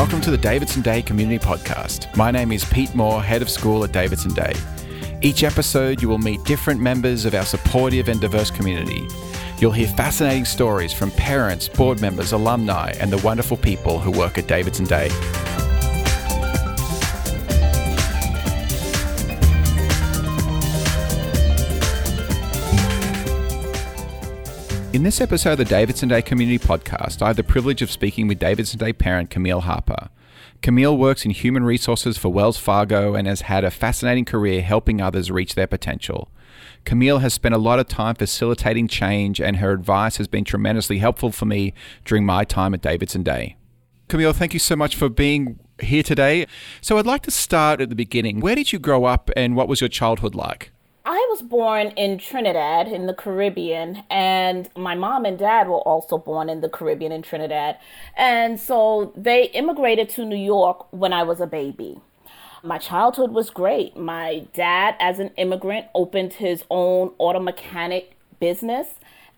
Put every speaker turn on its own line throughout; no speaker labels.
Welcome to the Davidson Day Community Podcast. My name is Pete Moore, head of school at Davidson Day. Each episode, you will meet different members of our supportive and diverse community. You'll hear fascinating stories from parents, board members, alumni, and the wonderful people who work at Davidson Day. In this episode of the Davidson Day Community Podcast, I have the privilege of speaking with Davidson Day parent Camille Harper. Camille works in human resources for Wells Fargo and has had a fascinating career helping others reach their potential. Camille has spent a lot of time facilitating change, and her advice has been tremendously helpful for me during my time at Davidson Day. Camille, thank you so much for being here today. So, I'd like to start at the beginning. Where did you grow up, and what was your childhood like?
I was born in Trinidad in the Caribbean, and my mom and dad were also born in the Caribbean in Trinidad. And so they immigrated to New York when I was a baby. My childhood was great. My dad, as an immigrant, opened his own auto mechanic business,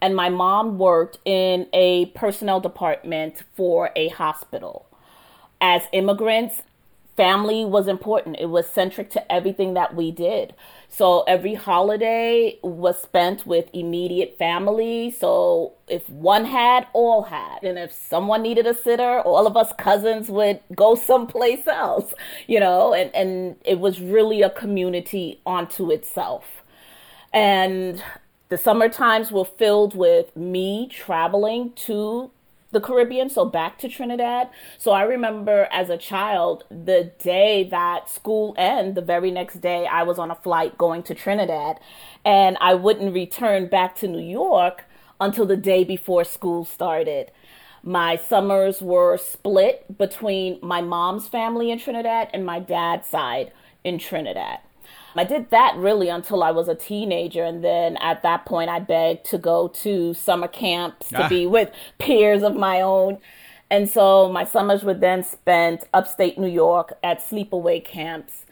and my mom worked in a personnel department for a hospital. As immigrants, family was important. It was centric to everything that we did. So every holiday was spent with immediate family. So if one had, all had. And if someone needed a sitter, all of us cousins would go someplace else, you know, and, and it was really a community onto itself. And the summer times were filled with me traveling to the Caribbean, so back to Trinidad. So I remember as a child, the day that school ended, the very next day, I was on a flight going to Trinidad, and I wouldn't return back to New York until the day before school started. My summers were split between my mom's family in Trinidad and my dad's side in Trinidad. I did that really until I was a teenager. And then at that point, I begged to go to summer camps to ah. be with peers of my own. And so my summers were then spent upstate New York at sleepaway camps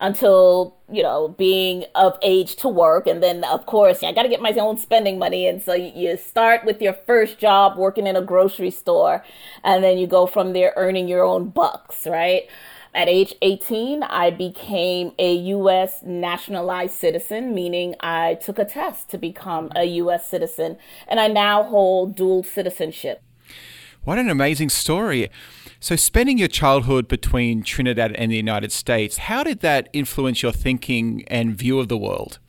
until, you know, being of age to work. And then, of course, I got to get my own spending money. And so you start with your first job working in a grocery store, and then you go from there earning your own bucks, right? At age 18, I became a U.S. nationalized citizen, meaning I took a test to become a U.S. citizen, and I now hold dual citizenship.
What an amazing story. So, spending your childhood between Trinidad and the United States, how did that influence your thinking and view of the world?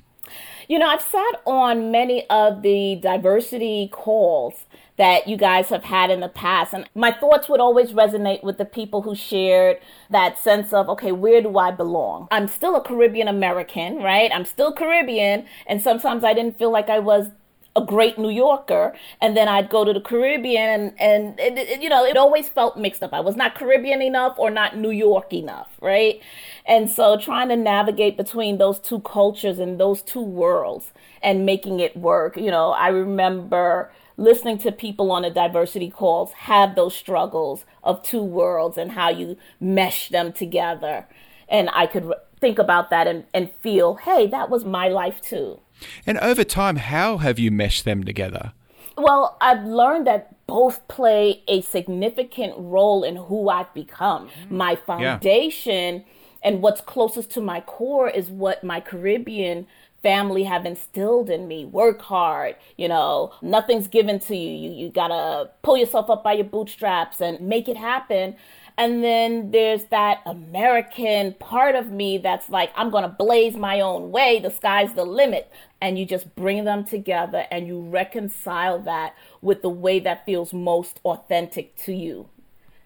You know, I've sat on many of the diversity calls that you guys have had in the past. And my thoughts would always resonate with the people who shared that sense of, okay, where do I belong? I'm still a Caribbean American, right? I'm still Caribbean. And sometimes I didn't feel like I was a great New Yorker, and then I'd go to the Caribbean, and and it, it, you know it always felt mixed up. I was not Caribbean enough or not New York enough, right? And so trying to navigate between those two cultures and those two worlds and making it work. You know, I remember listening to people on the diversity calls have those struggles of two worlds and how you mesh them together. And I could think about that and, and feel, hey, that was my life too.
And over time, how have you meshed them together?
Well, I've learned that both play a significant role in who I've become. Mm. My foundation yeah. and what's closest to my core is what my Caribbean family have instilled in me work hard you know nothing's given to you. You, you gotta pull yourself up by your bootstraps and make it happen. And then there's that american part of me that's like i'm gonna blaze my own way. The sky's the limit. And you just bring them together and you reconcile that with the way that feels most authentic to you.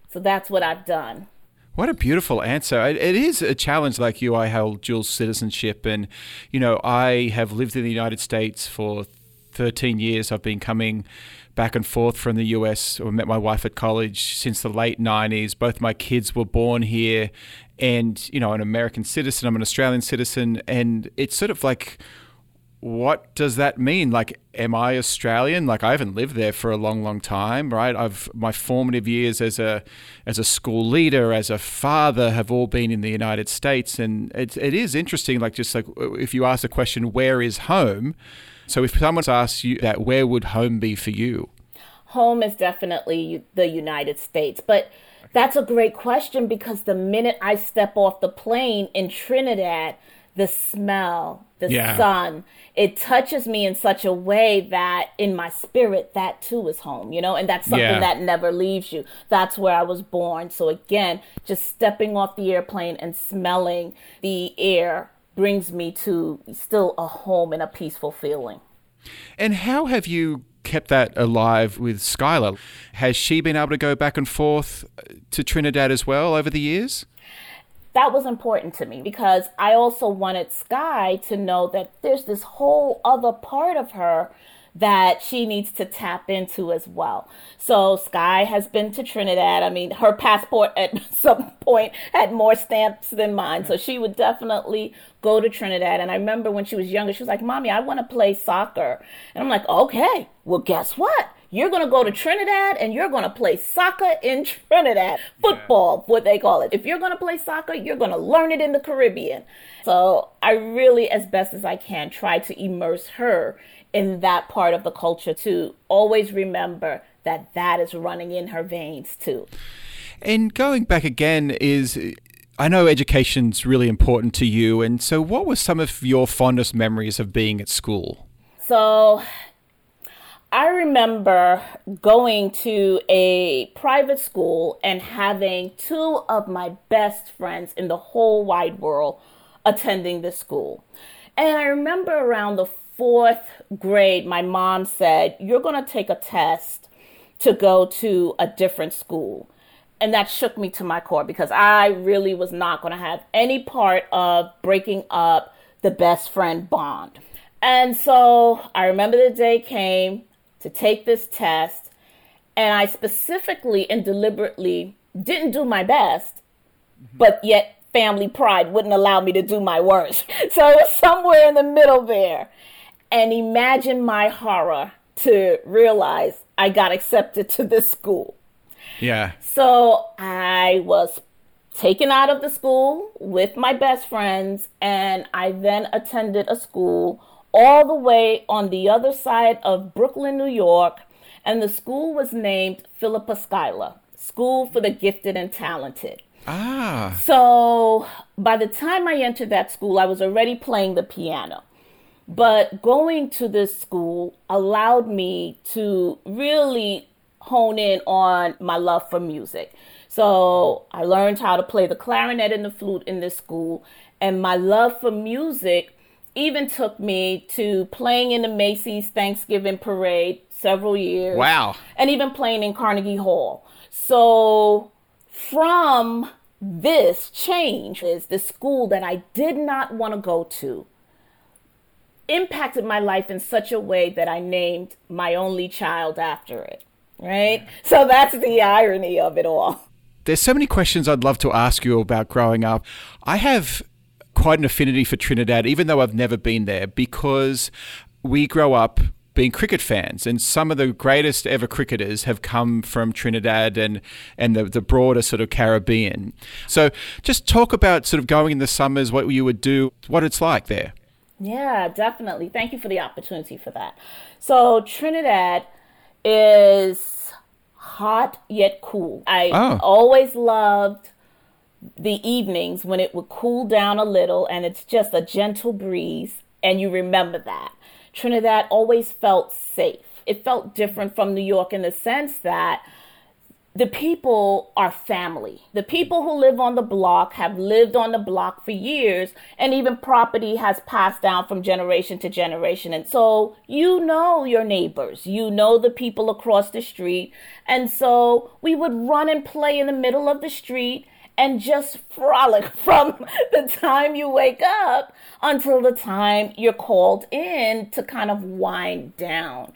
So that's what i've done
what a beautiful answer. It, it is a challenge like you. I hold dual citizenship, and, you know, I have lived in the United States for 13 years. I've been coming back and forth from the US. I met my wife at college since the late 90s. Both my kids were born here, and, you know, an American citizen, I'm an Australian citizen, and it's sort of like, what does that mean? Like, am I Australian? Like, I haven't lived there for a long, long time, right? I've my formative years as a as a school leader, as a father, have all been in the United States, and it, it is interesting. Like, just like if you ask the question, "Where is home?" So, if someone asks you that, where would home be for you?
Home is definitely the United States, but That's a great question because the minute I step off the plane in Trinidad, the smell, the yeah. sun, it touches me in such a way that in my spirit, that too is home, you know, and that's something yeah. that never leaves you. That's where I was born. So again, just stepping off the airplane and smelling the air brings me to still a home and a peaceful feeling.
And how have you kept that alive with Skylar? Has she been able to go back and forth to Trinidad as well over the years?
That was important to me because I also wanted Sky to know that there's this whole other part of her that she needs to tap into as well. So Sky has been to Trinidad. I mean, her passport at some point had more stamps than mine. So she would definitely go to Trinidad. And I remember when she was younger, she was like, Mommy, I want to play soccer. And I'm like, okay, well, guess what? You're going to go to Trinidad and you're going to play soccer in Trinidad. Football, yeah. what they call it. If you're going to play soccer, you're going to learn it in the Caribbean. So I really, as best as I can, try to immerse her in that part of the culture to always remember that that is running in her veins too.
And going back again is I know education's really important to you and so what were some of your fondest memories of being at school?
So I remember going to a private school and having two of my best friends in the whole wide world attending the school. And I remember around the fourth grade, my mom said, You're going to take a test to go to a different school. And that shook me to my core because I really was not going to have any part of breaking up the best friend bond. And so I remember the day came to take this test, and I specifically and deliberately didn't do my best, mm-hmm. but yet family pride wouldn't allow me to do my worst. So it was somewhere in the middle there. And imagine my horror to realize I got accepted to this school.
Yeah.
So I was taken out of the school with my best friends, and I then attended a school all the way on the other side of Brooklyn, New York, and the school was named Philippa Schuyler, School for the Gifted and Talented.
Ah.
So by the time I entered that school, I was already playing the piano. But going to this school allowed me to really hone in on my love for music. So I learned how to play the clarinet and the flute in this school, and my love for music even took me to playing in the Macy's Thanksgiving Parade several years.
Wow.
And even playing in Carnegie Hall. So from this change is the school that I did not want to go to impacted my life in such a way that I named my only child after it. Right? So that's the irony of it all.
There's so many questions I'd love to ask you about growing up. I have quite an affinity for Trinidad, even though I've never been there, because we grow up being cricket fans, and some of the greatest ever cricketers have come from Trinidad and and the, the broader sort of Caribbean. So, just talk about sort of going in the summers, what you would do, what it's like there.
Yeah, definitely. Thank you for the opportunity for that. So, Trinidad is hot yet cool. I oh. always loved the evenings when it would cool down a little and it's just a gentle breeze, and you remember that. Trinidad always felt safe. It felt different from New York in the sense that the people are family. The people who live on the block have lived on the block for years, and even property has passed down from generation to generation. And so you know your neighbors, you know the people across the street. And so we would run and play in the middle of the street and just frolic from the time you wake up until the time you're called in to kind of wind down.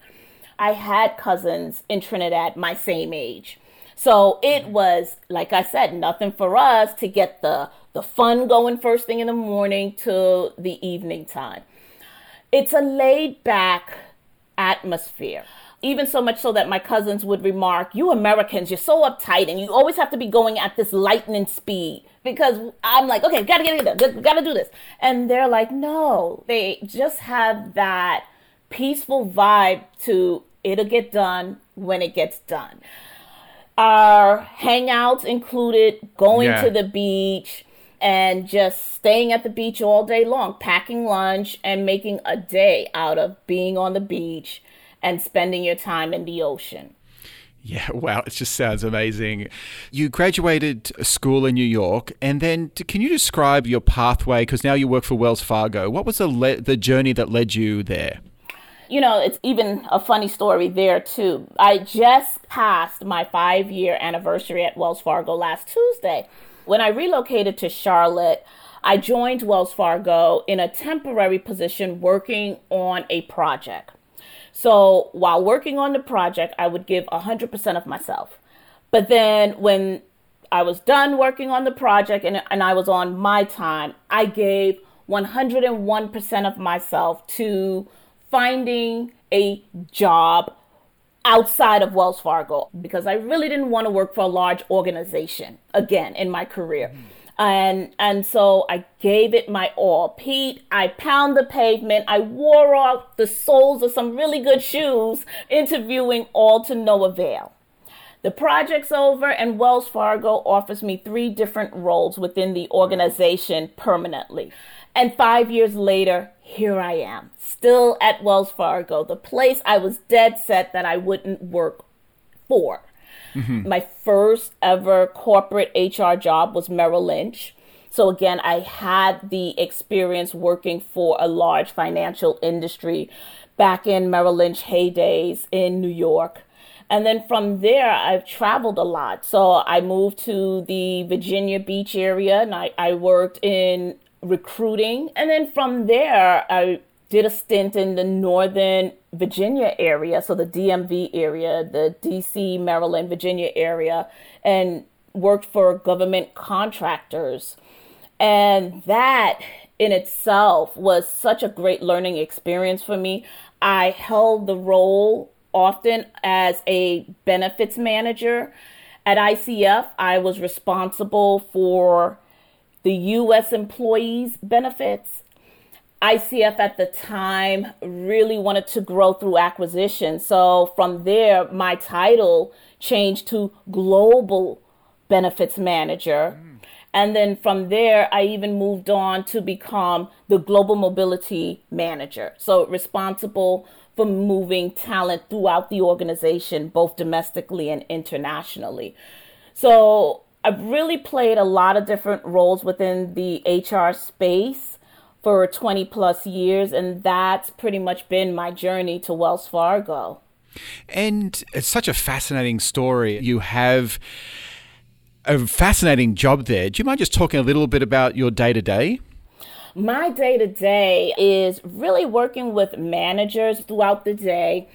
I had cousins in Trinidad my same age. So it mm. was, like I said, nothing for us to get the, the fun going first thing in the morning to the evening time. It's a laid back atmosphere even so much so that my cousins would remark, You Americans, you're so uptight and you always have to be going at this lightning speed. Because I'm like, Okay, gotta get it, done, gotta do this. And they're like, No, they just have that peaceful vibe to it'll get done when it gets done. Our hangouts included going yeah. to the beach and just staying at the beach all day long, packing lunch and making a day out of being on the beach and spending your time in the ocean.
Yeah, wow, it just sounds amazing. You graduated school in New York, and then can you describe your pathway? Because now you work for Wells Fargo. What was the le- the journey that led you there?
You know, it's even a funny story there too. I just passed my five year anniversary at Wells Fargo last Tuesday. When I relocated to Charlotte, I joined Wells Fargo in a temporary position working on a project. So while working on the project, I would give 100% of myself. But then when I was done working on the project and, and I was on my time, I gave 101% of myself to finding a job outside of Wells Fargo because I really didn't want to work for a large organization again in my career. Mm-hmm and and so I gave it my all. Pete, I pound the pavement. I wore off the soles of some really good shoes, interviewing all to no avail. The project's over, and Wells Fargo offers me three different roles within the organization permanently. And five years later, here I am, still at Wells Fargo, the place I was dead set that I wouldn't work for. Mm-hmm. My first ever corporate HR job was Merrill Lynch. So again, I had the experience working for a large financial industry back in Merrill Lynch heydays in New York. And then from there, I've traveled a lot. So I moved to the Virginia Beach area and I, I worked in recruiting. And then from there, I did a stint in the Northern Virginia area, so the DMV area, the DC, Maryland, Virginia area, and worked for government contractors. And that in itself was such a great learning experience for me. I held the role often as a benefits manager. At ICF, I was responsible for the U.S. employees' benefits ICF at the time really wanted to grow through acquisition. So from there, my title changed to Global Benefits Manager. Mm. And then from there, I even moved on to become the Global Mobility Manager. So responsible for moving talent throughout the organization, both domestically and internationally. So I've really played a lot of different roles within the HR space for 20 plus years, and that's pretty much been my journey to Wells Fargo.
And it's such a fascinating story. You have a fascinating job there. Do you mind just talking a little bit about your day to day?
My day to day is really working with managers throughout the day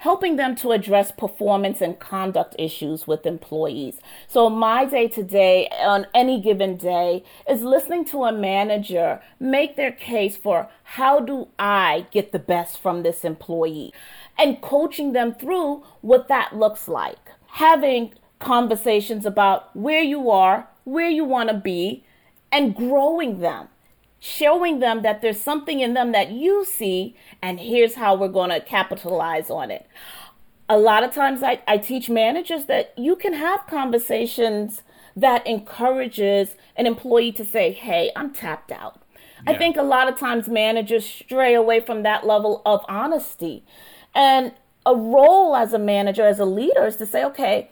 helping them to address performance and conduct issues with employees. So, my day to day on any given day is listening to a manager make their case for how do I get the best from this employee and coaching them through what that looks like. Having conversations about where you are, where you want to be, and growing them showing them that there's something in them that you see, and here's how we're going to capitalize on it. A lot of times I, I teach managers that you can have conversations that encourages an employee to say, hey, I'm tapped out. Yeah. I think a lot of times managers stray away from that level of honesty. And a role as a manager, as a leader, is to say, okay,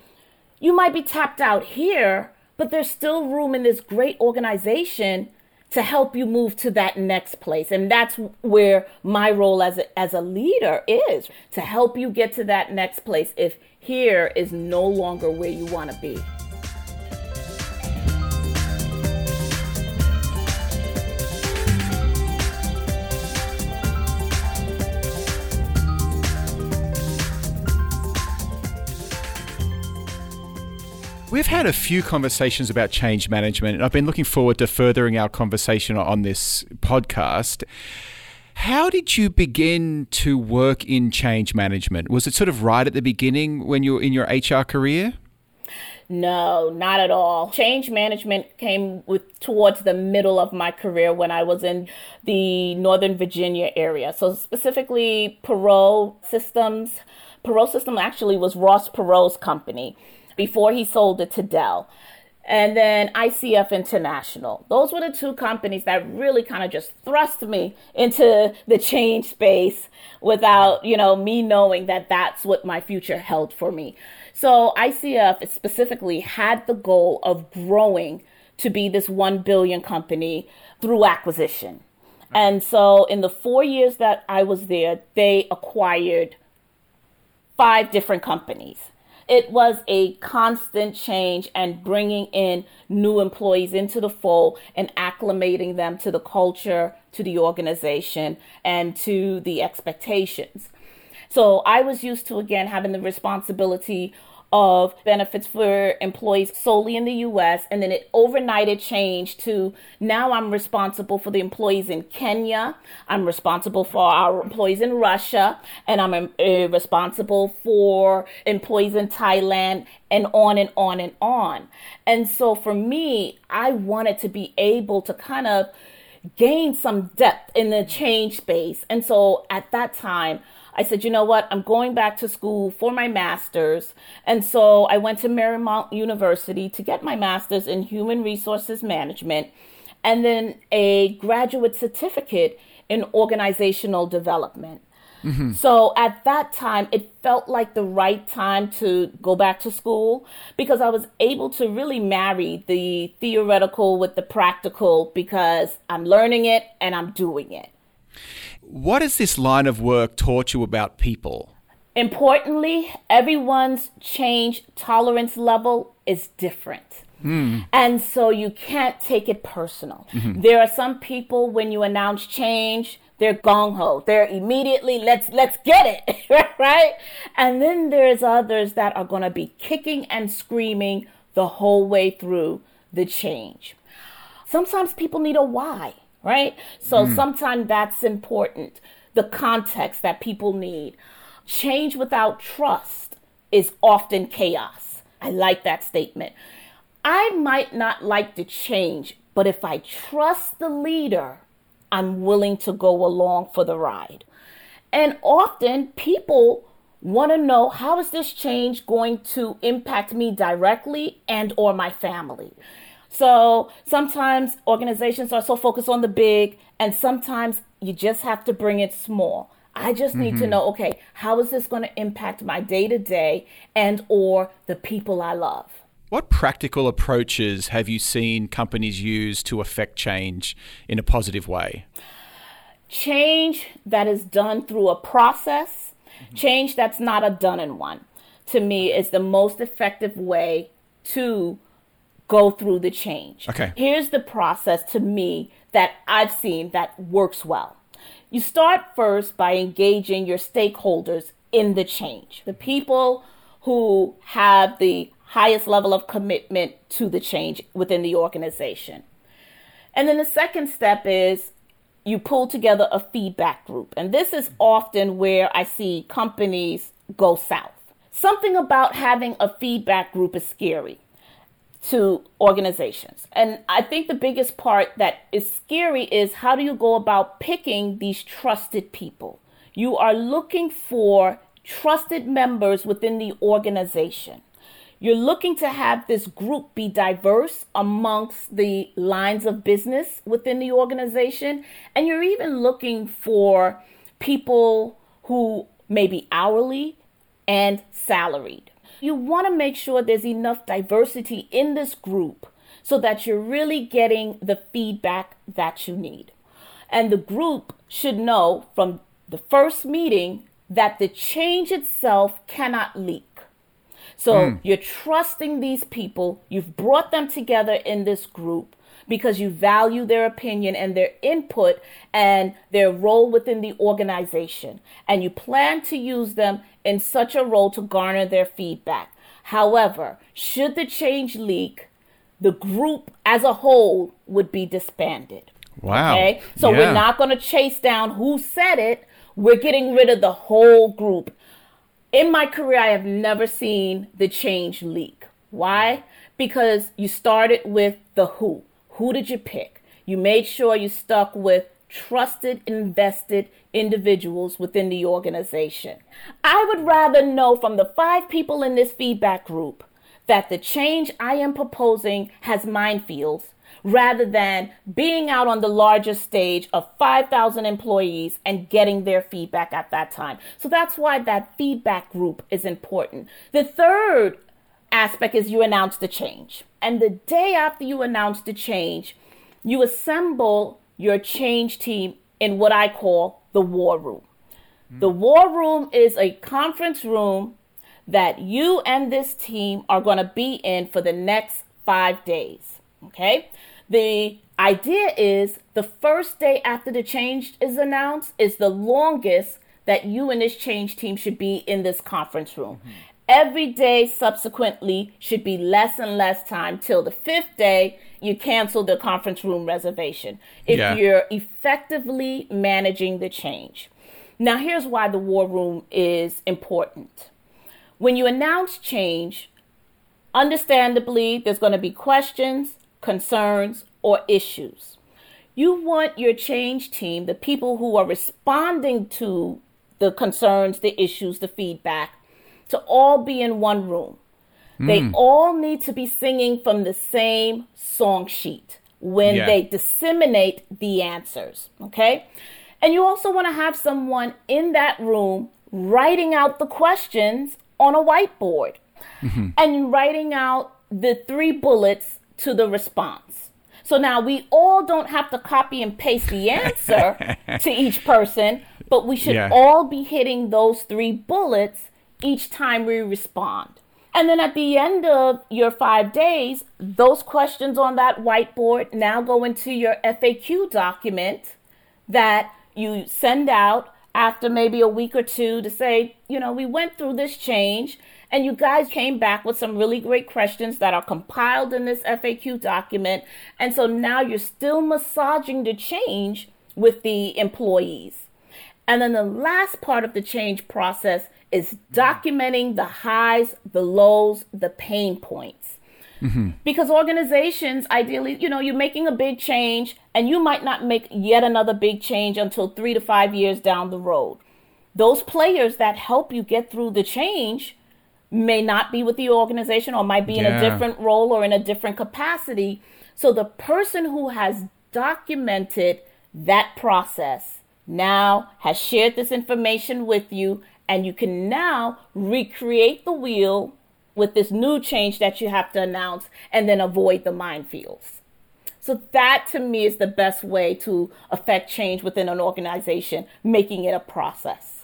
you might be tapped out here, but there's still room in this great organization to help you move to that next place. And that's where my role as a, as a leader is to help you get to that next place if here is no longer where you want to be.
We've had a few conversations about change management, and I've been looking forward to furthering our conversation on this podcast. How did you begin to work in change management? Was it sort of right at the beginning when you were in your HR career?
No, not at all. Change management came with towards the middle of my career when I was in the Northern Virginia area. So specifically Perot Systems. Perot System actually was Ross Perot's company. Before he sold it to Dell and then ICF International. Those were the two companies that really kind of just thrust me into the change space without, you know, me knowing that that's what my future held for me. So ICF specifically had the goal of growing to be this 1 billion company through acquisition. And so in the 4 years that I was there, they acquired five different companies it was a constant change and bringing in new employees into the fold and acclimating them to the culture, to the organization, and to the expectations. So I was used to, again, having the responsibility of benefits for employees solely in the US. And then it overnight it changed to now I'm responsible for the employees in Kenya. I'm responsible for our employees in Russia. And I'm uh, responsible for employees in Thailand and on and on and on. And so for me, I wanted to be able to kind of gain some depth in the change space. And so at that time, I said, you know what? I'm going back to school for my master's. And so I went to Marymount University to get my master's in human resources management and then a graduate certificate in organizational development. Mm-hmm. So at that time, it felt like the right time to go back to school because I was able to really marry the theoretical with the practical because I'm learning it and I'm doing it.
What has this line of work taught you about people?
Importantly, everyone's change tolerance level is different. Mm. And so you can't take it personal. Mm-hmm. There are some people when you announce change, they're gong ho. They're immediately let's let's get it, right? And then there's others that are going to be kicking and screaming the whole way through the change. Sometimes people need a why right? So mm. sometimes that's important. The context that people need. Change without trust is often chaos. I like that statement. I might not like the change, but if I trust the leader, I'm willing to go along for the ride. And often people want to know how is this change going to impact me directly and or my family so sometimes organizations are so focused on the big, and sometimes you just have to bring it small. I just need mm-hmm. to know, okay, how is this going to impact my day to day and or the people I love?
What practical approaches have you seen companies use to affect change in a positive way?
Change that is done through a process, mm-hmm. change that's not a done in one, to me is the most effective way to go through the change.
Okay.
Here's the process to me that I've seen that works well. You start first by engaging your stakeholders in the change, the people who have the highest level of commitment to the change within the organization. And then the second step is you pull together a feedback group. And this is often where I see companies go south. Something about having a feedback group is scary to organizations. And I think the biggest part that is scary is how do you go about picking these trusted people? You are looking for trusted members within the organization. You're looking to have this group be diverse amongst the lines of business within the organization. And you're even looking for people who may be hourly and salaried. You want to make sure there's enough diversity in this group so that you're really getting the feedback that you need. And the group should know from the first meeting that the change itself cannot leak. So mm. you're trusting these people, you've brought them together in this group because you value their opinion and their input and their role within the organization. And you plan to use them in such a role to garner their feedback. However, should the change leak, the group as a whole would be disbanded.
Wow. Okay?
So yeah. we're not going to chase down who said it. We're getting rid of the whole group. In my career, I have never seen the change leak. Why? Because you started with the who. Who did you pick? You made sure you stuck with trusted, invested individuals within the organization. I would rather know from the five people in this feedback group that the change I am proposing has minefields rather than being out on the largest stage of 5,000 employees and getting their feedback at that time. So that's why that feedback group is important. The third aspect is you announce the change. And the day after you announce the change, you assemble your change team in what I call the war room. Mm. The war room is a conference room that you and this team are going to be in for the next five days. Okay? The idea is the first day after the change is announced is the longest that you and this change team should be in this conference room. Mm-hmm. Every day subsequently should be less and less time till the fifth day you cancel the conference room reservation if yeah. you're effectively managing the change. Now, here's why the war room is important. When you announce change, understandably, there's going to be questions, concerns, or issues. You want your change team, the people who are responding to the concerns, the issues, the feedback, to all be in one room. Mm. They hmm. all need to be singing from the same song sheet when yeah. they disseminate the answers. Okay. And you also want to have someone in that room writing out the questions on a whiteboard mm-hmm. and writing out the three bullets to the response. So now we all don't have to copy and paste the answer to each person, but we should yeah. all be hitting those three bullets each time we respond. And then at the end of your five days, those questions on that whiteboard now go into your FAQ document that you send out after maybe a week or two to say, you know, we went through this change and you guys came back with some really great questions that are compiled in this FAQ document. And so now you're still massaging the change with the employees. And then the last part of the change process is documenting the highs, the lows, the pain points. Mm-hmm. Because organizations, ideally, you know, you're making a big change and you might not make yet another big change until three to five years down the road. Those players that help you get through the change may not be with the organization or might be yeah. in a different role or in a different capacity. So the person who has documented that process now has shared this information with you and you can now recreate the wheel with this new change that you have to announce and then avoid the minefields. So, that to me is the best way to affect change within an organization, making it a process.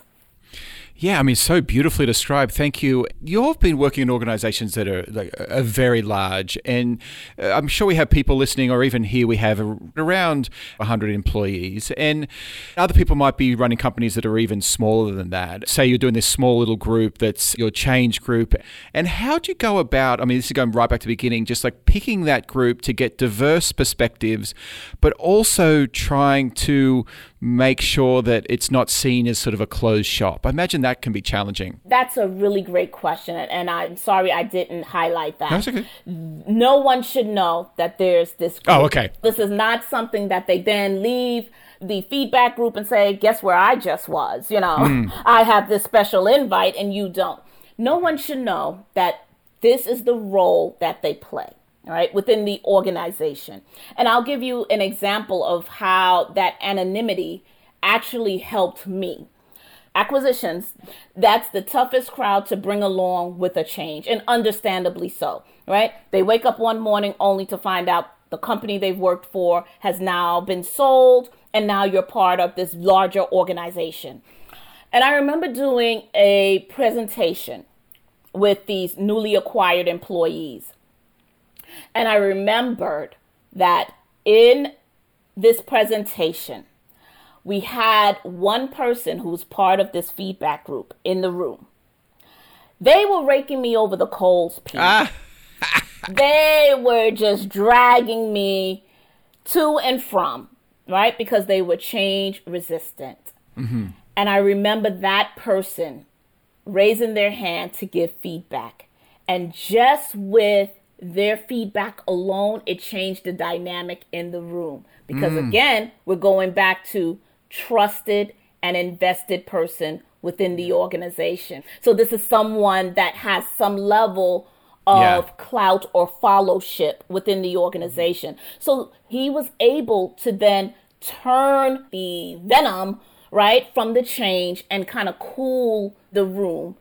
Yeah, I mean, so beautifully described. Thank you. You've been working in organizations that are, like, are very large, and uh, I'm sure we have people listening, or even here we have around 100 employees, and other people might be running companies that are even smaller than that. Say you're doing this small little group that's your change group, and how do you go about? I mean, this is going right back to the beginning, just like picking that group to get diverse perspectives, but also trying to make sure that it's not seen as sort of a closed shop? I imagine that can be challenging.
That's a really great question, and I'm sorry I didn't highlight that.
That's okay.
No one should know that there's this.
Group. Oh, okay.
This is not something that they then leave the feedback group and say, "Guess where I just was?" You know, mm. I have this special invite and you don't. No one should know that this is the role that they play all right, within the organization. And I'll give you an example of how that anonymity actually helped me. Acquisitions, that's the toughest crowd to bring along with a change, and understandably so, right? They wake up one morning only to find out the company they've worked for has now been sold, and now you're part of this larger organization. And I remember doing a presentation with these newly acquired employees and I remembered that in this presentation, we had one person who was part of this feedback group in the room. They were raking me over the coals, Pete. Ah. they were just dragging me to and from, right? Because they were change resistant. Mm-hmm. And I remember that person raising their hand to give feedback. And just with their feedback alone, it changed the dynamic in the room. Because mm. again, we're going back to trusted and invested person within the organization. So this is someone that has some level of
Yeah.
clout or followship within the organization. So he was able to then turn the venom, right, from the change and kind of cool the room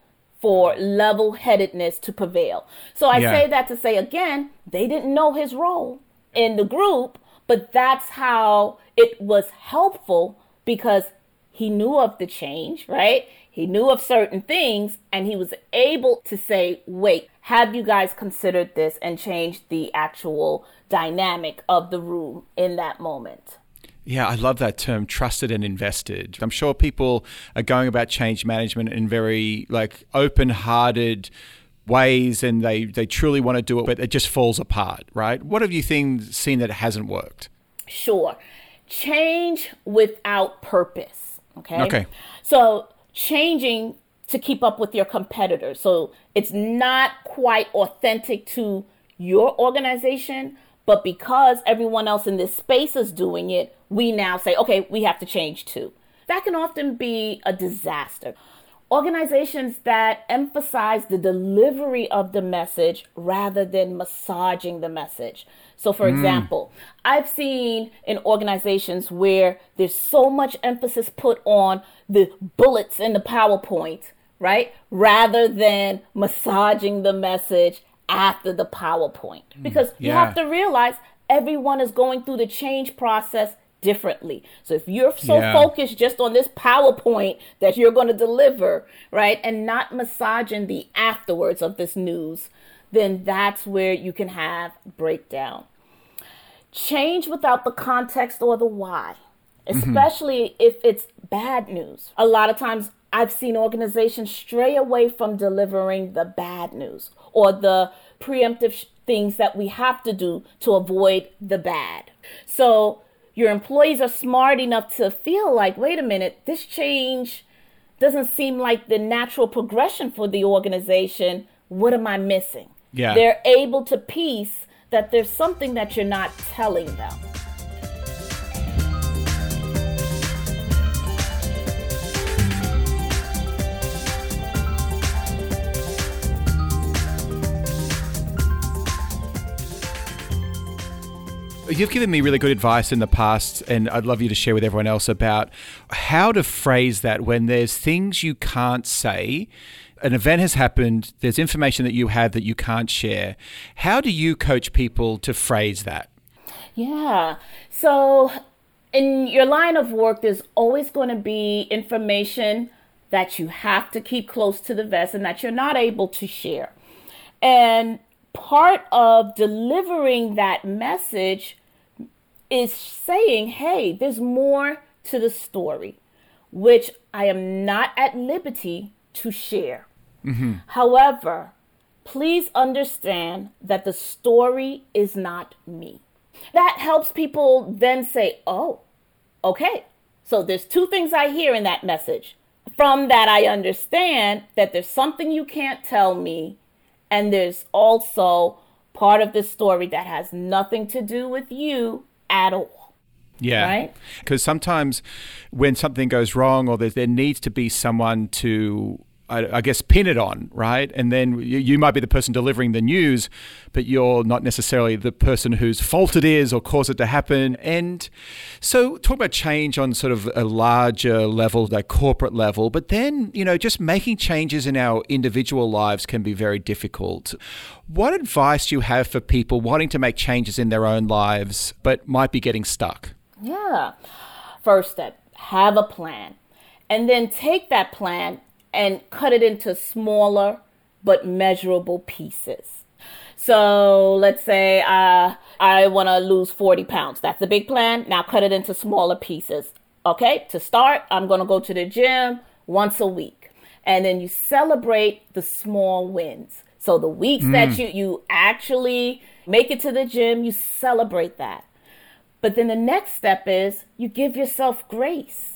for level headedness to prevail. So I
Yeah.
say that to say again, they didn't know his role in the group, but that's how it was helpful because he knew of the change, right? He knew of certain things and he was able to say, wait, have you guys considered this and changed the actual dynamic of the room in that moment?
Yeah, I love that term, trusted and invested. I'm sure people are going about change management in very like open-hearted ways and they they truly want to do it but it just falls apart, right? What have you things seen that hasn't worked?
Sure. Change without purpose. Okay.
Okay.
So changing to keep up with your competitors. So it's not quite authentic to your organization, but because everyone else in this space is doing it, we now say, okay, we have to change too. That can often be a disaster. Organizations that emphasize the delivery of the message rather than massaging the message. So, for hmm. example, I've seen in organizations where there's so much emphasis put on the bullets in the PowerPoint, right? Rather than massaging the message after the PowerPoint. Hmm. Because you
Yeah.
have to realize everyone is going through the change process differently. So if you're so
Yeah.
focused just on this PowerPoint that you're going to deliver, right, and not massaging the afterwards of this news, then that's where you can have breakdown. Change without the context or the why, mm-hmm. especially if it's bad news. A lot of times I've seen organizations stray away from delivering the bad news or the preemptive sh- things that we have to do to avoid the bad. So your employees are smart enough to feel like, wait a minute, this change doesn't seem like the natural progression for the organization. What am I missing?
Yeah.
They're able to piece that there's something that you're not telling them.
You've given me really good advice in the past, and I'd love you to share with everyone else about how to phrase that when there's things you can't say. An event has happened, there's information that you have that you can't share. How do you coach people to phrase that?
Yeah. So, in your line of work, there's always going to be information that you have to keep close to the vest and that you're not able to share. And part of delivering that message is saying, hey, there's more to the story, which I am not at liberty to share. Mm-hmm. However, please understand that the story is not me. That helps people then say, oh, okay. So there's two things I hear in that message. From that, I understand that there's something you can't tell me, and there's also part of the story that has nothing to do with you at all.
Yeah.
Right?
Because sometimes when something goes wrong or there, there needs to be someone to, I, I guess, pin it on, right? And then you, you might be the person delivering the news, but you're not necessarily the person whose fault it is or caused it to happen. And so talk about change on sort of a larger level, like corporate level, but then, you know, just making changes in our individual lives can be very difficult. What advice do you have for people wanting to make changes in their own lives, but might be getting stuck?
Yeah. First step, have a plan. And then take that plan and cut it into smaller but measurable pieces. So let's say uh, I want to lose 40 pounds. That's a big plan. Now cut it into smaller pieces. Okay, to start, I'm going to go to the gym once a week. And then you celebrate the small wins. So the weeks that you, you actually make it to the gym, you celebrate that. But then the next step is you give yourself grace.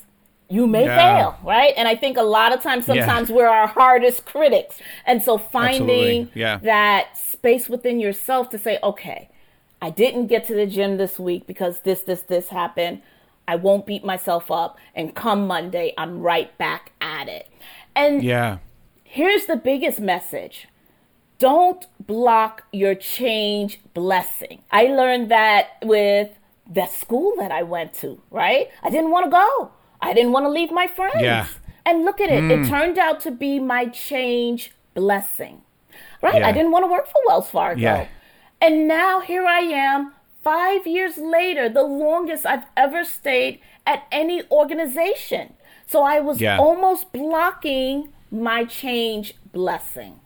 You may
Yeah.
fail, right? And I think a lot of times,
Yeah.
sometimes we're our hardest critics. And so finding
Yeah.
that space within yourself to say, okay, I didn't get to the gym this week because this, this, this happened. I won't beat myself up. And come Monday, I'm right back at it. And
Yeah.
here's the biggest message don't block your change blessing. I learned that with the school that I went to, right? I didn't want to go. I didn't want to leave my friends.
Yeah.
And look at it. Mm. It turned out to be my change blessing. Right? Yeah. I didn't want to work for Wells Fargo. Yeah. And now here I am, five years later, the longest I've ever stayed at any organization. So I was yeah. almost blocking my change blessing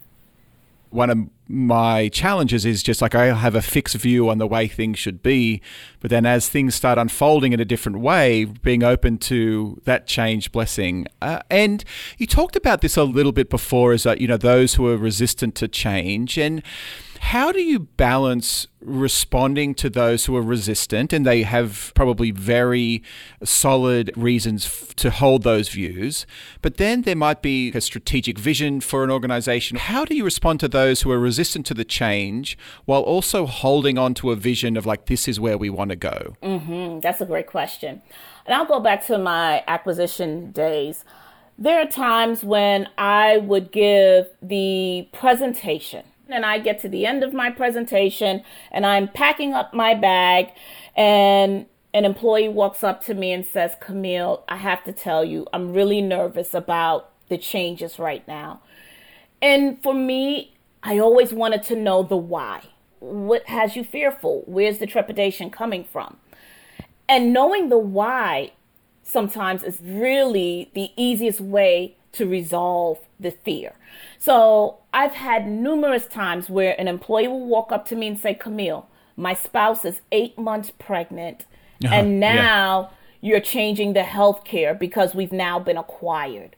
one of my challenges is just like I have a fixed view on the way things should be, but then as things start unfolding in a different way, being open to that change blessing. Uh, and you talked about this a little bit before, as uh, you know, those who are resistant to change and how do you balance responding to those who are resistant and they have probably very solid reasons f- to hold those views, but then there might be a strategic vision for an organization? How do you respond to those who are resistant to the change while also holding on to a vision of like, this is where we want to go?
Mm-hmm. That's a great question. And I'll go back to my acquisition days. There are times when I would give the presentation and I get to the end of my presentation and I'm packing up my bag and an employee walks up to me and says, Camille, I have to tell you, I'm really nervous about the changes right now. And for me, I always wanted to know the why. What has you fearful? Where's the trepidation coming from? And knowing the why sometimes is really the easiest way to resolve the fear. So I've had numerous times where an employee will walk up to me and say, Camille, my spouse is eight months pregnant, uh-huh, and now yeah. you're changing the health care because we've now been acquired.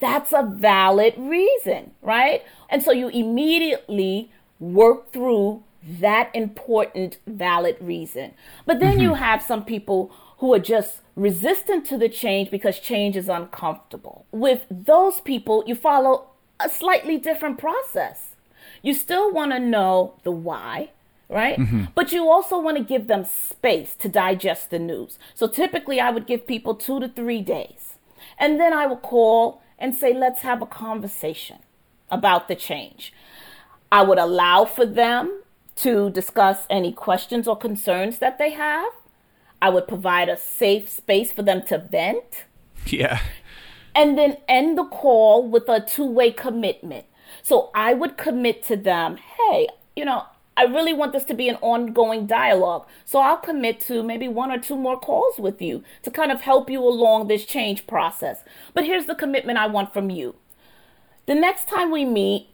That's a valid reason, right? And so you immediately work through that important, valid reason. But then mm-hmm. you have some people who are just resistant to the change because change is uncomfortable. With those people, you follow a slightly different process. You still want to know the why, right? Mm-hmm. But you also want to give them space to digest the news. So typically, I would give people two to three days. And then I would call and say, let's have a conversation about the change. I would allow for them to discuss any questions or concerns that they have. I would provide a safe space for them to vent.
Yeah
and then end the call with a two way commitment. So I would commit to them, hey, you know, I really want this to be an ongoing dialogue. So I'll commit to maybe one or two more calls with you to kind of help you along this change process. But here's the commitment I want from you. The next time we meet,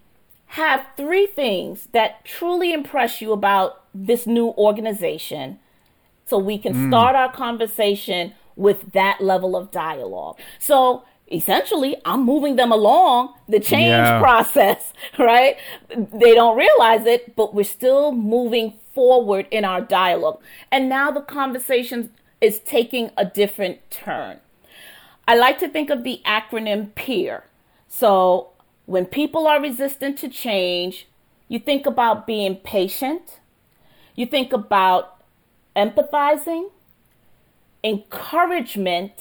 have three things that truly impress you about this new organization so we can mm. start our conversation with that level of dialogue. So essentially I'm moving them along the change yeah. process, right? They don't realize it, but we're still moving forward in our dialogue. And now the conversation is taking a different turn. I like to think of the acronym PEER. So when people are resistant to change, you think about being patient, you think about empathizing, encouragement,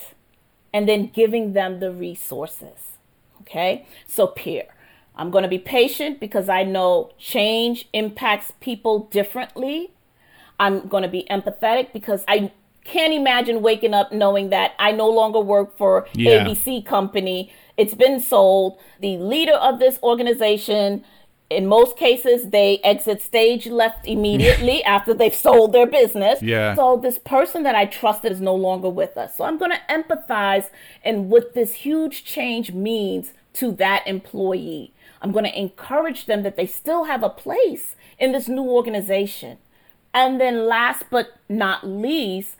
and then giving them the resources. Okay, so peer. I'm going to be patient because I know change impacts people differently. I'm going to be empathetic because I can't imagine waking up knowing that I no longer work for yeah. ABC company. It's been sold. The leader of this organization in most cases they exit stage left immediately after they've sold their business.
Yeah.
So this person that i trusted is no longer with us. So i'm going to empathize in what this huge change means to that employee. I'm going to encourage them that they still have a place in this new organization. And then last but not least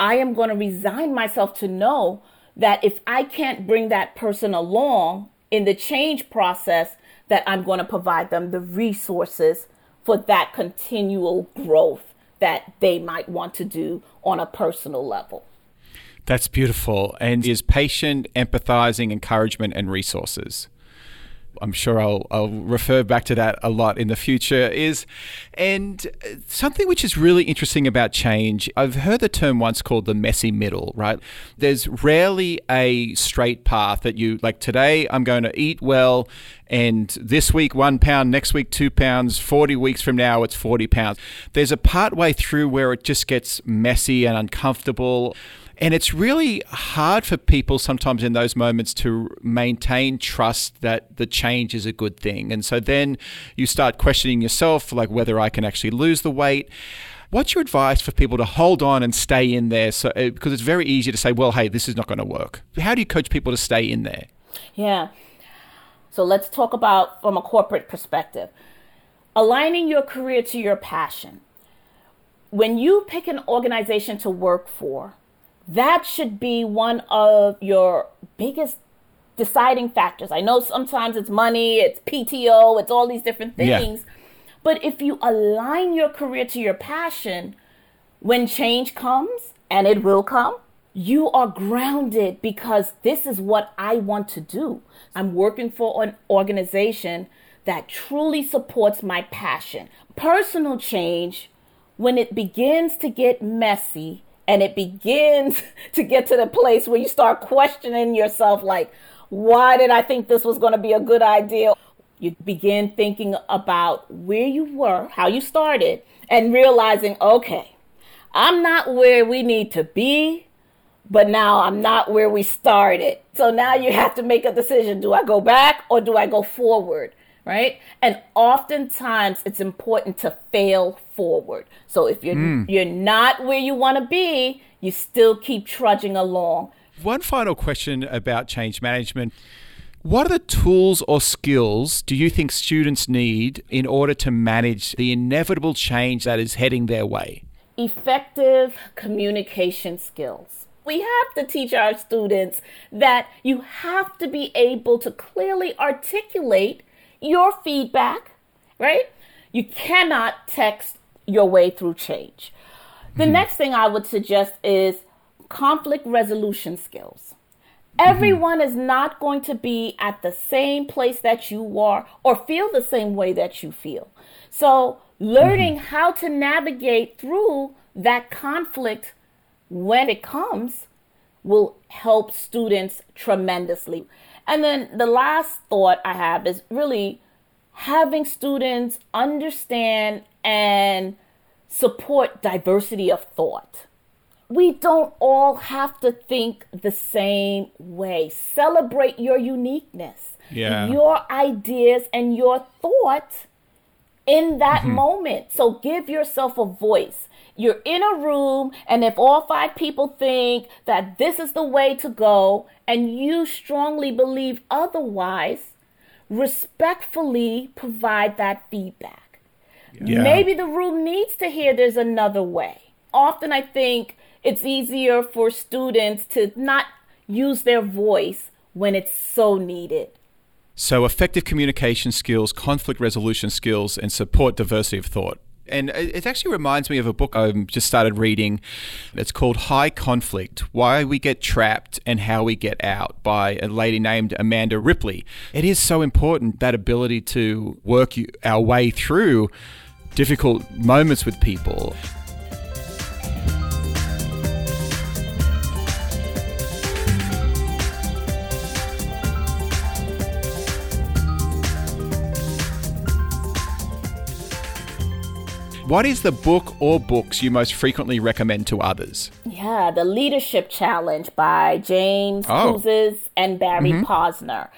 i am going to resign myself to know that if i can't bring that person along in the change process that I'm going to provide them the resources for that continual growth that they might want to do on a personal level.
That's beautiful. And is patient, empathizing, encouragement, and resources. I'm sure I'll, I'll refer back to that a lot in the future. Is and uh, something which is really interesting about change. I've heard the term once called the messy middle. Right? There's rarely a straight path that you like. Today, I'm going to eat well, and this week one pound, next week two pounds. Forty weeks from now, it's forty pounds. There's a part way through where it just gets messy and uncomfortable. And it's really hard for people sometimes in those moments to maintain trust that the change is a good thing. And so then you start questioning yourself, like whether I can actually lose the weight. What's your advice for people to hold on and stay in there? So, uh, because it's very easy to say, well, hey, this is not going to work. How do you coach people to stay in there?
Yeah. So let's talk about from a corporate perspective aligning your career to your passion. When you pick an organization to work for, that should be one of your biggest deciding factors. I know sometimes it's money, it's PTO, it's all these different things. Yeah. But if you align your career to your passion, when change comes, and it will come, you are grounded because this is what I want to do. I'm working for an organization that truly supports my passion. Personal change, when it begins to get messy, and it begins to get to the place where you start questioning yourself like why did i think this was going to be a good idea? You begin thinking about where you were how you started and realizing okay i'm not where we need to be but now i'm not where we started. So now you have to make a decision. Do i go back or do i go forward right? And oftentimes it's important to fail forward. So if you're mm. you're not where you want to be, you still keep trudging along.
One final question about change management. What are the tools or skills do you think students need in order to manage the inevitable change that is heading their way?
Effective communication skills. We have to teach our students that you have to be able to clearly articulate your feedback, right? You cannot text your way through change. The mm-hmm. next thing I would suggest is conflict resolution skills. Mm-hmm. Everyone is not going to be at the same place that you are or feel the same way that you feel. So, learning mm-hmm. how to navigate through that conflict when it comes will help students tremendously. And then the last thought I have is really having students understand and support diversity of thought. We don't all have to think the same way. Celebrate your uniqueness,
yeah.
your ideas, and your thoughts in that mm-hmm. moment. So give yourself a voice. You're in a room, and if all five people think that this is the way to go, and you strongly believe otherwise, respectfully provide that feedback. Yeah. Maybe the room needs to hear there's another way. Often I think it's easier for students to not use their voice when it's so needed.
So, effective communication skills, conflict resolution skills, and support diversity of thought. And it actually reminds me of a book I just started reading. It's called High Conflict Why We Get Trapped and How We Get Out by a lady named Amanda Ripley. It is so important that ability to work our way through difficult moments with people. What is the book or books you most frequently recommend to others?
Yeah, The Leadership Challenge by James oh. and Barry mm-hmm. Posner.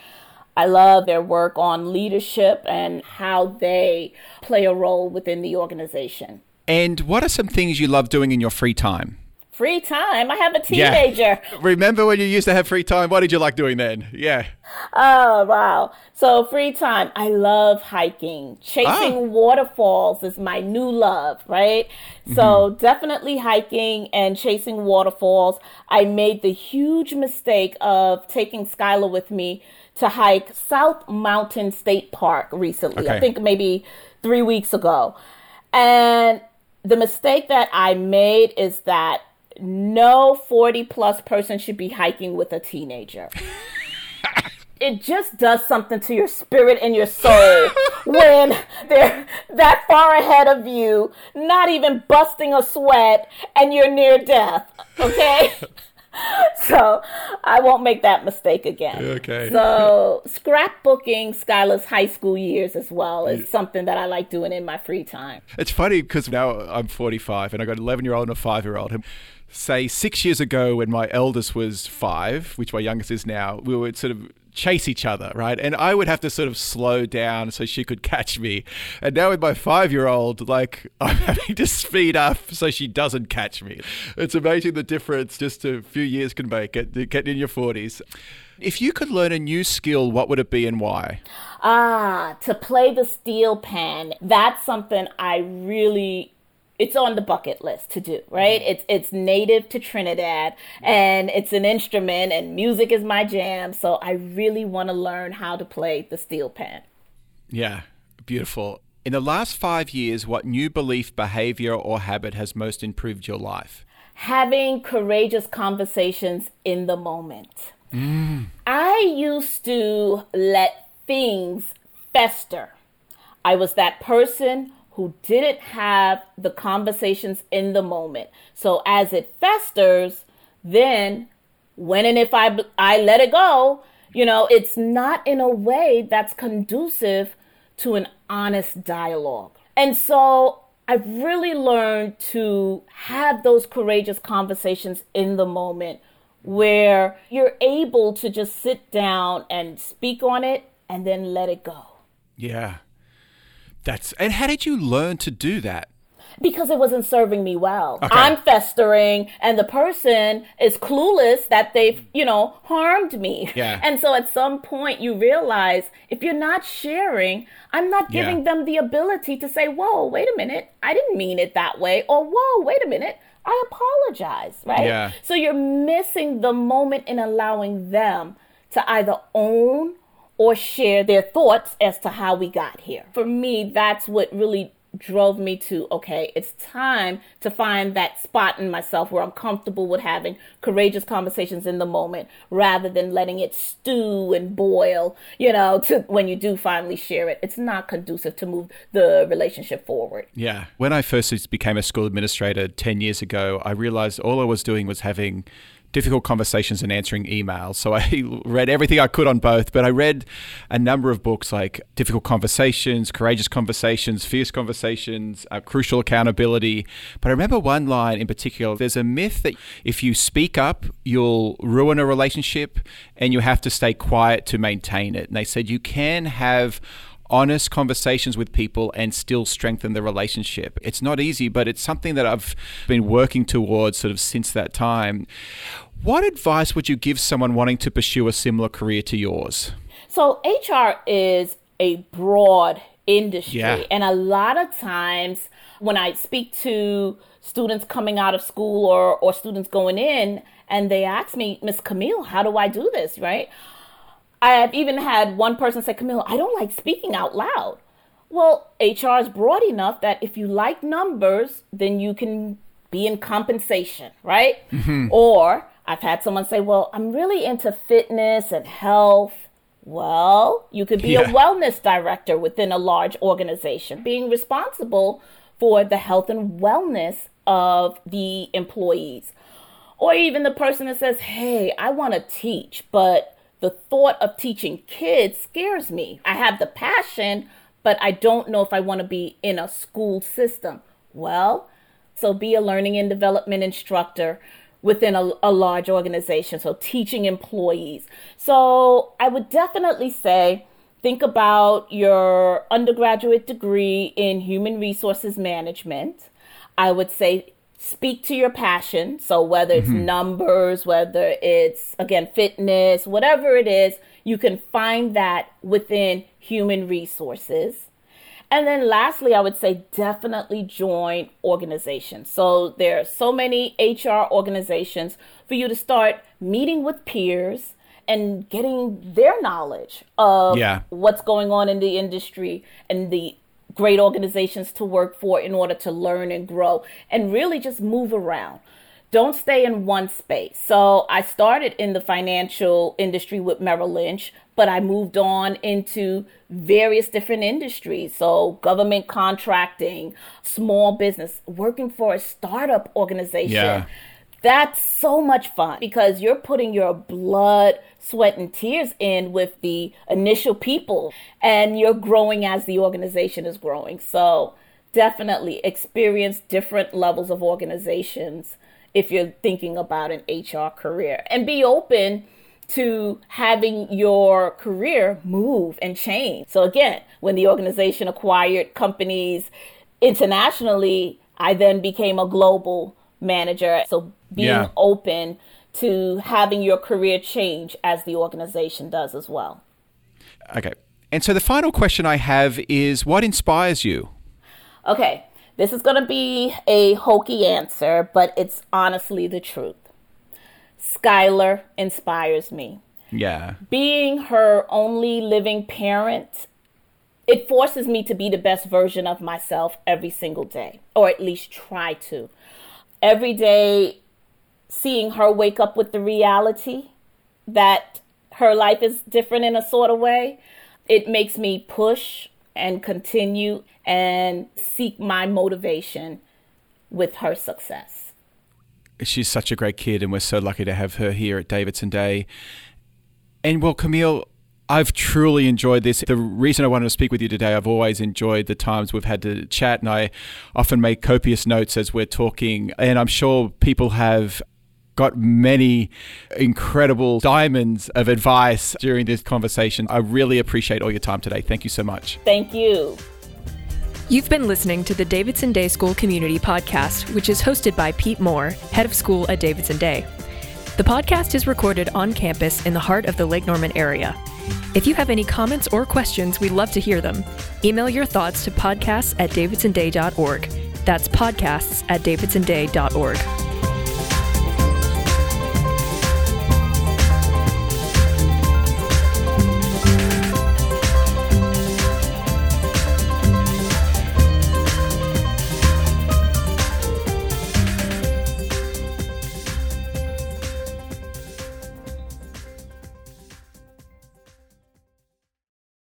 I love their work on leadership and how they play a role within the organization.
And what are some things you love doing in your free time?
Free time? I have a teenager.
Yeah. Remember when you used to have free time? What did you like doing then? Yeah.
Oh, wow. So, free time. I love hiking. Chasing oh. waterfalls is my new love, right? Mm-hmm. So, definitely hiking and chasing waterfalls. I made the huge mistake of taking Skylar with me to hike South Mountain State Park recently. Okay. I think maybe three weeks ago. And the mistake that I made is that no 40 plus person should be hiking with a teenager. it just does something to your spirit and your soul when they're that far ahead of you, not even busting a sweat, and you're near death. Okay. so I won't make that mistake again.
Okay.
So scrapbooking Skylar's high school years as well is something that I like doing in my free time.
It's funny because now I'm 45 and I got an 11 year old and a five year old. Say six years ago, when my eldest was five, which my youngest is now, we would sort of chase each other, right? And I would have to sort of slow down so she could catch me. And now with my five year old, like I'm having to speed up so she doesn't catch me. It's amazing the difference just a few years can make it, getting in your 40s. If you could learn a new skill, what would it be and why?
Ah, to play the steel pan. That's something I really it's on the bucket list to do, right? Mm-hmm. It's it's native to Trinidad and it's an instrument and music is my jam, so I really want to learn how to play the steel pan.
Yeah, beautiful. In the last 5 years, what new belief, behavior or habit has most improved your life?
Having courageous conversations in the moment. Mm. I used to let things fester. I was that person who didn't have the conversations in the moment. So as it festers, then when and if I I let it go, you know, it's not in a way that's conducive to an honest dialogue. And so I've really learned to have those courageous conversations in the moment where you're able to just sit down and speak on it and then let it go.
Yeah. That's and how did you learn to do that?
Because it wasn't serving me well. Okay. I'm festering, and the person is clueless that they've, you know, harmed me.
Yeah.
And so at some point, you realize if you're not sharing, I'm not giving yeah. them the ability to say, whoa, wait a minute, I didn't mean it that way. Or, whoa, wait a minute, I apologize, right?
Yeah.
So you're missing the moment in allowing them to either own or share their thoughts as to how we got here. For me, that's what really drove me to okay, it's time to find that spot in myself where I'm comfortable with having courageous conversations in the moment rather than letting it stew and boil, you know, to when you do finally share it. It's not conducive to move the relationship forward.
Yeah. When I first became a school administrator 10 years ago, I realized all I was doing was having difficult conversations and answering emails. So I read everything I could on both, but I read a number of books like Difficult Conversations, Courageous Conversations, Fierce Conversations, uh, Crucial Accountability. But I remember one line in particular there's a myth that if you speak up, you'll ruin a relationship and you have to stay quiet to maintain it. And they said you can have honest conversations with people and still strengthen the relationship. It's not easy, but it's something that I've been working towards sort of since that time. What advice would you give someone wanting to pursue a similar career to yours?
So, HR is a broad industry, yeah. and a lot of times when I speak to students coming out of school or, or students going in, and they ask me, Miss Camille, how do I do this? Right? I have even had one person say, Camille, I don't like speaking out loud. Well, HR is broad enough that if you like numbers, then you can be in compensation, right? Mm-hmm. Or I've had someone say, Well, I'm really into fitness and health. Well, you could be yeah. a wellness director within a large organization, being responsible for the health and wellness of the employees. Or even the person that says, Hey, I want to teach, but the thought of teaching kids scares me. I have the passion, but I don't know if I want to be in a school system. Well, so be a learning and development instructor within a, a, large organization. So teaching employees. So I would definitely say think about your undergraduate degree in human resources management. I would say speak to your passion. So whether it's mm-hmm. numbers, whether it's again fitness, whatever it is, you can find that within human resources. And then lastly, I would say definitely join organizations. So there are so many HR organizations for you to start meeting with peers and getting their knowledge of
yeah.
what's going on in the industry and the great organizations to work for in order to learn and grow and really just move around. Don't stay in one space. So I started in the financial industry with Merrill Lynch, but I moved on into various different industries. So, government contracting, small business, working for a startup organization.
Yeah.
That's so much fun because you're putting your blood, sweat, and tears in with the initial people and you're growing as the organization is growing. So, definitely experience different levels of organizations if you're thinking about an HR career and be open to having your career move and change. So again, when the organization acquired companies internationally, I then became a global manager. So being yeah. open to having your career change as the organization does as well.
Okay. And so the final question I have is what inspires you?
Okay. This is going to be a hokey answer, but it's honestly the truth. Skylar inspires me.
Yeah.
Being her only living parent, it forces me to be the best version of myself every single day, or at least try to. Every day, seeing her wake up with the reality that her life is different in a sort of way, it makes me push and continue and seek my motivation with her success.
She's such a great kid, and we're so lucky to have her here at Davidson Day. And well, Camille, I've truly enjoyed this. The reason I wanted to speak with you today, I've always enjoyed the times we've had to chat, and I often make copious notes as we're talking. And I'm sure people have got many incredible diamonds of advice during this conversation. I really appreciate all your time today. Thank you so much.
Thank you.
You've been listening to the Davidson Day School Community Podcast, which is hosted by Pete Moore, head of school at Davidson Day. The podcast is recorded on campus in the heart of the Lake Norman area. If you have any comments or questions, we'd love to hear them. Email your thoughts to podcasts at davidsonday.org. That's podcasts at davidsonday.org.